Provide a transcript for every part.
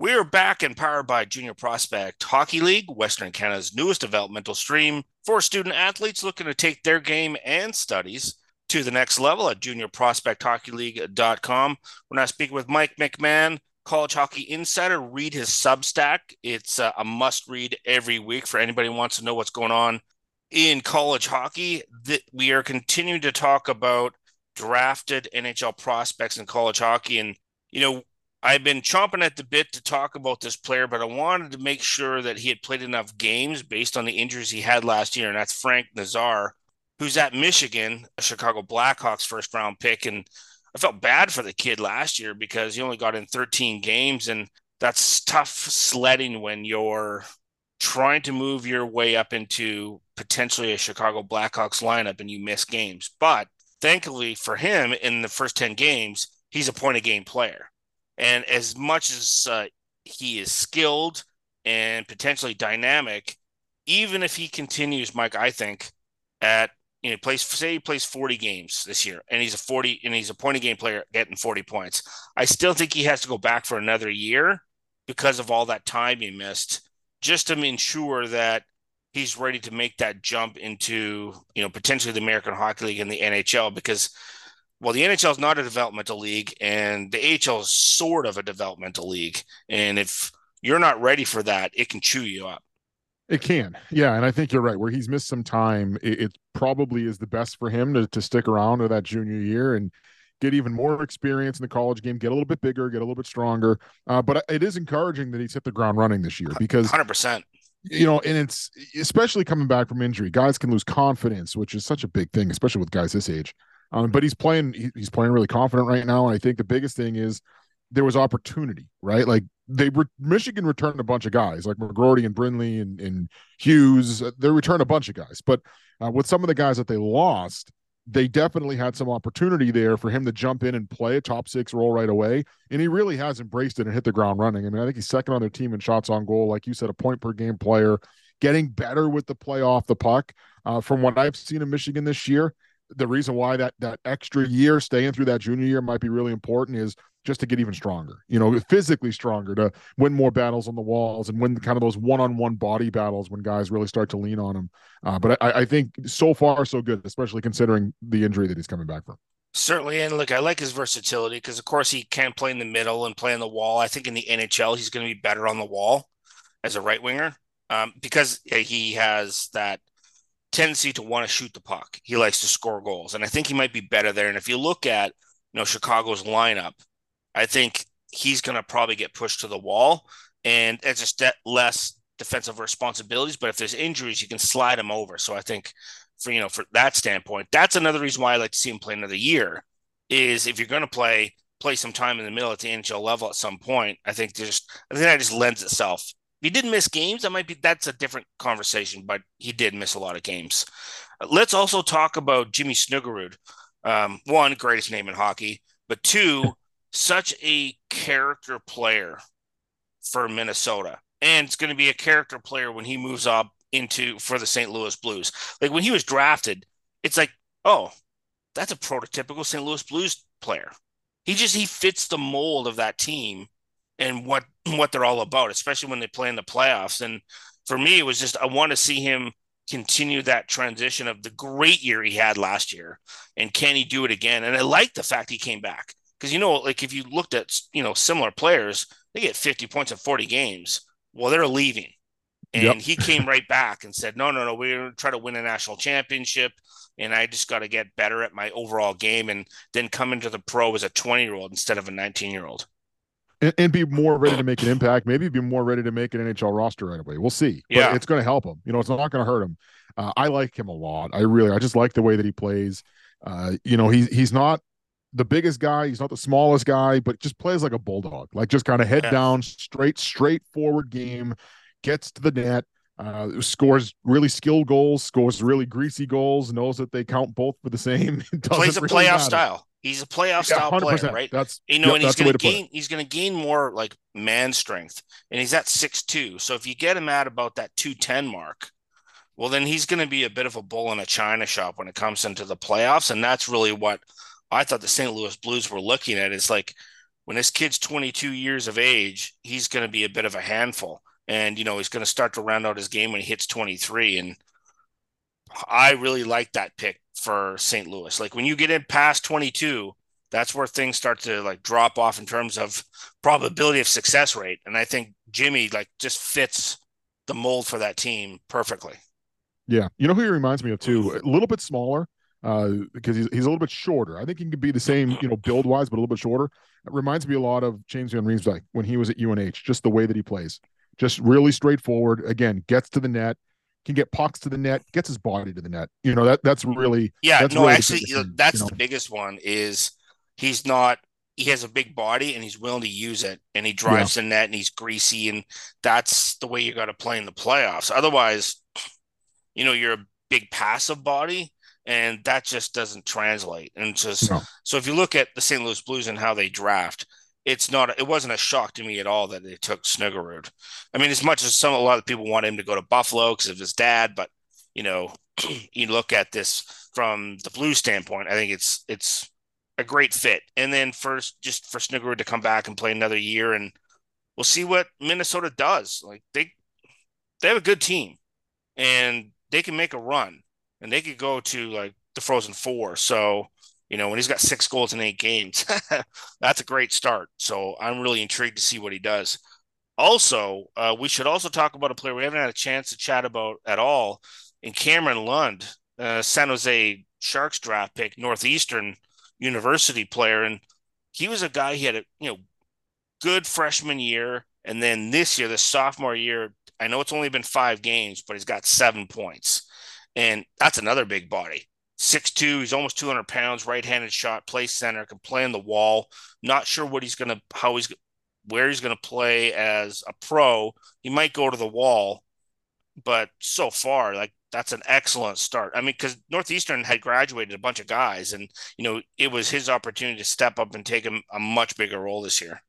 We're back and powered by Junior Prospect Hockey League, Western Canada's newest developmental stream for student athletes looking to take their game and studies to the next level at juniorprospecthockeyleague.com. We're now speaking with Mike McMahon, College Hockey Insider. Read his Substack. It's a, a must read every week for anybody who wants to know what's going on in college hockey. We are continuing to talk about drafted NHL prospects in college hockey. And, you know, I've been chomping at the bit to talk about this player, but I wanted to make sure that he had played enough games based on the injuries he had last year, and that's Frank Nazar, who's at Michigan, a Chicago Blackhawks first round pick. And I felt bad for the kid last year because he only got in 13 games, and that's tough sledding when you're trying to move your way up into potentially a Chicago Blackhawks lineup and you miss games. But thankfully for him, in the first 10 games, he's a point of game player. And as much as uh, he is skilled and potentially dynamic, even if he continues, Mike, I think at you know plays say he plays 40 games this year and he's a 40 and he's a point game player getting 40 points. I still think he has to go back for another year because of all that time he missed, just to ensure that he's ready to make that jump into you know potentially the American Hockey League and the NHL because well, the NHL is not a developmental league, and the AHL is sort of a developmental league. And if you're not ready for that, it can chew you up. It can, yeah, and I think you're right. Where he's missed some time, it, it probably is the best for him to to stick around to that junior year and get even more experience in the college game, get a little bit bigger, get a little bit stronger. Uh, but it is encouraging that he's hit the ground running this year because 100 percent you know, and it's especially coming back from injury, guys can lose confidence, which is such a big thing, especially with guys this age. Um, but he's playing, he, he's playing really confident right now. And I think the biggest thing is there was opportunity, right? Like they were Michigan returned a bunch of guys like McGroarty and Brindley and, and Hughes. They returned a bunch of guys, but uh, with some of the guys that they lost, they definitely had some opportunity there for him to jump in and play a top six role right away. And he really has embraced it and hit the ground running. I mean, I think he's second on their team in shots on goal. Like you said, a point per game player, getting better with the play off the puck. Uh, from what I've seen in Michigan this year, the reason why that that extra year staying through that junior year might be really important is just to get even stronger you know physically stronger to win more battles on the walls and win kind of those one-on-one body battles when guys really start to lean on him uh, but I, I think so far so good especially considering the injury that he's coming back from Certainly, and look, I like his versatility because, of course, he can play in the middle and play on the wall. I think in the NHL, he's going to be better on the wall as a right winger um, because he has that tendency to want to shoot the puck. He likes to score goals, and I think he might be better there. And if you look at you know Chicago's lineup, I think he's going to probably get pushed to the wall, and it's just less defensive responsibilities. But if there's injuries, you can slide him over. So I think for you know for that standpoint, that's another reason why I like to see him play another year. Is if you're going to play play some time in the middle at the NHL level at some point, I think just I think that just lends itself he did miss games, that might be that's a different conversation, but he did miss a lot of games. Let's also talk about Jimmy Snuggerud. Um, one, greatest name in hockey, but two, such a character player for Minnesota. And it's going to be a character player when he moves up into for the St. Louis Blues. Like when he was drafted, it's like, oh, that's a prototypical St. Louis Blues player. He just he fits the mold of that team and what what they're all about, especially when they play in the playoffs. And for me, it was just I want to see him continue that transition of the great year he had last year, and can he do it again? And I like the fact he came back because you know, like if you looked at you know similar players, they get 50 points in 40 games. Well, they're leaving. And yep. he came right back and said, No, no, no, we're going to try to win a national championship. And I just got to get better at my overall game and then come into the pro as a 20 year old instead of a 19 year old and, and, be more ready to make an impact. Maybe be more ready to make an NHL roster right away. We'll see. But yeah, it's going to help him. You know, it's not going to hurt him. Uh, I like him a lot. I really, I just like the way that he plays. Uh, you know, he's he's not the biggest guy. He's not the smallest guy, but just plays like a bulldog. Like just kind of head yeah. down, straight, straightforward game. Gets to the net. Uh, scores really skilled goals, scores really greasy goals, knows that they count both for the same. Plays a really playoff matter. style. He's a playoff yeah, style player, right? That's you know, yep, and he's going to gain. He's going to gain more like man strength, and he's at six two. So if you get him at about that two ten mark, well, then he's going to be a bit of a bull in a china shop when it comes into the playoffs, and that's really what I thought the St. Louis Blues were looking at. Is like when this kid's 22 years of age, he's going to be a bit of a handful. And, you know, he's going to start to round out his game when he hits 23. And I really like that pick for St. Louis. Like when you get in past 22, that's where things start to like drop off in terms of probability of success rate. And I think Jimmy like just fits the mold for that team perfectly. Yeah. You know who he reminds me of too? A little bit smaller, uh, because he's he's a little bit shorter. I think he can be the same, you know, build wise, but a little bit shorter. It reminds me a lot of James Van Riemsdyk when he was at UNH, just the way that he plays. Just really straightforward. Again, gets to the net, can get pucks to the net, gets his body to the net. You know, that that's really yeah, that's no, really actually thing, that's you know? the biggest one is he's not he has a big body and he's willing to use it and he drives yeah. the net and he's greasy and that's the way you got to play in the playoffs. Otherwise, you know, you're a big passive body and that just doesn't translate. And just no. so if you look at the St. Louis Blues and how they draft, it's not it wasn't a shock to me at all that they took Snuggerud. I mean, as much as some a lot of people want him to go to Buffalo because of his dad, but you know, you look at this from the Blues standpoint, I think it's it's a great fit. And then first just for Snuggerud to come back and play another year and we'll see what Minnesota does. Like they they have a good team and they can make a run and they could go to like the Frozen Four. So you know, when he's got six goals in eight games, that's a great start. So I'm really intrigued to see what he does. Also, uh, we should also talk about a player we haven't had a chance to chat about at all in Cameron Lund, uh, San Jose Sharks draft pick, Northeastern University player, and he was a guy. He had a you know good freshman year, and then this year, the sophomore year, I know it's only been five games, but he's got seven points, and that's another big body. Six two, he's almost 200 pounds, right-handed shot, plays center, can play on the wall. Not sure what he's gonna, how he's, where he's gonna play as a pro. He might go to the wall, but so far, like that's an excellent start. I mean, because Northeastern had graduated a bunch of guys, and you know it was his opportunity to step up and take a, a much bigger role this year.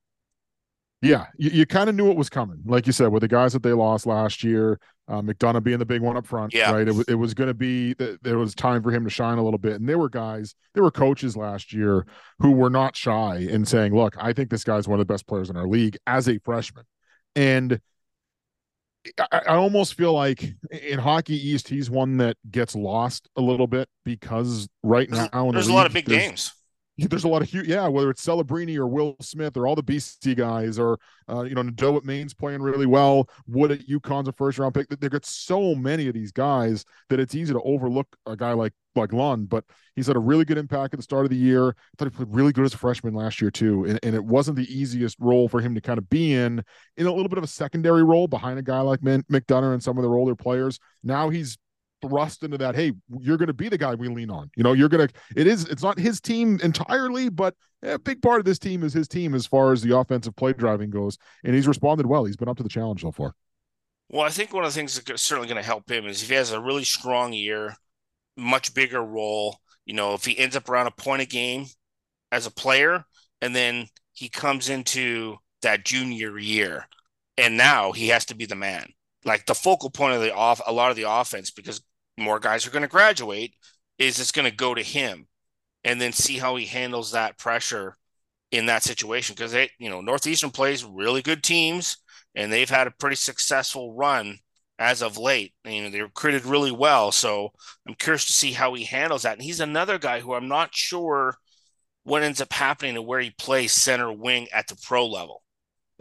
Yeah, you, you kind of knew it was coming, like you said, with the guys that they lost last year, uh, McDonough being the big one up front. Yeah, right. It was it was going to be there was time for him to shine a little bit, and there were guys, there were coaches last year who were not shy in saying, "Look, I think this guy's one of the best players in our league as a freshman," and I, I, almost feel like in Hockey East, he's one that gets lost a little bit because right now there's, the a lot of big games there's a lot of huge, yeah, whether it's Celebrini or Will Smith or all the BC guys or, uh, you know, Nadeau at Maine's playing really well. Wood at UConn's a first round pick. They got so many of these guys that it's easy to overlook a guy like like Lund, but he's had a really good impact at the start of the year. I thought he played really good as a freshman last year too, and, and it wasn't the easiest role for him to kind of be in in a little bit of a secondary role behind a guy like McDonough and some of the older players. Now he's thrust into that hey you're going to be the guy we lean on. You know you're going to it is it's not his team entirely but a big part of this team is his team as far as the offensive play driving goes and he's responded well. He's been up to the challenge so far. Well i think one of the things that's certainly going to help him is if he has a really strong year much bigger role you know if he ends up around a point a game as a player and then he comes into that junior year and now he has to be the man. Like the focal point of the off a lot of the offense because more guys are going to graduate is it's going to go to him and then see how he handles that pressure in that situation. Because they you know northeastern plays really good teams and they've had a pretty successful run as of late. You know they recruited really well. So i'm curious to see how he handles that. And he's another guy who i'm not sure what ends up happening to where he plays center wing at the pro level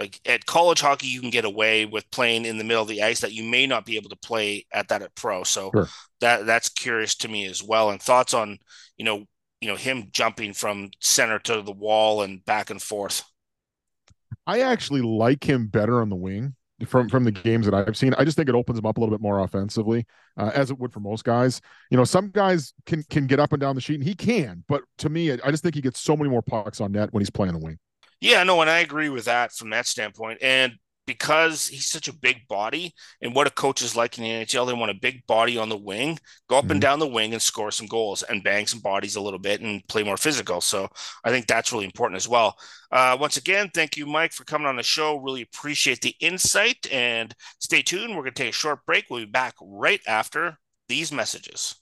like at college hockey you can get away with playing in the middle of the ice that you may not be able to play at that at pro so sure. that that's curious to me as well and thoughts on you know you know him jumping from center to the wall and back and forth i actually like him better on the wing from from the games that I've seen. I just think it opens him up a little bit more offensively, uh, as it would for most guys. You know, some guys can can get up and down the sheet, and he can. But to me, I just think he gets so many more pucks on net when he's playing the wing. Yeah, no, and I agree with that from that standpoint. And because he's such a big body, and what a coach is like in the NHL, they want a big body on the wing, go up mm-hmm. and down the wing and score some goals and bang some bodies a little bit and play more physical. So I think that's really important as well. Uh, once again, thank you, Mike, for coming on the show. Really appreciate the insight and stay tuned. We're going to take a short break. We'll be back right after these messages.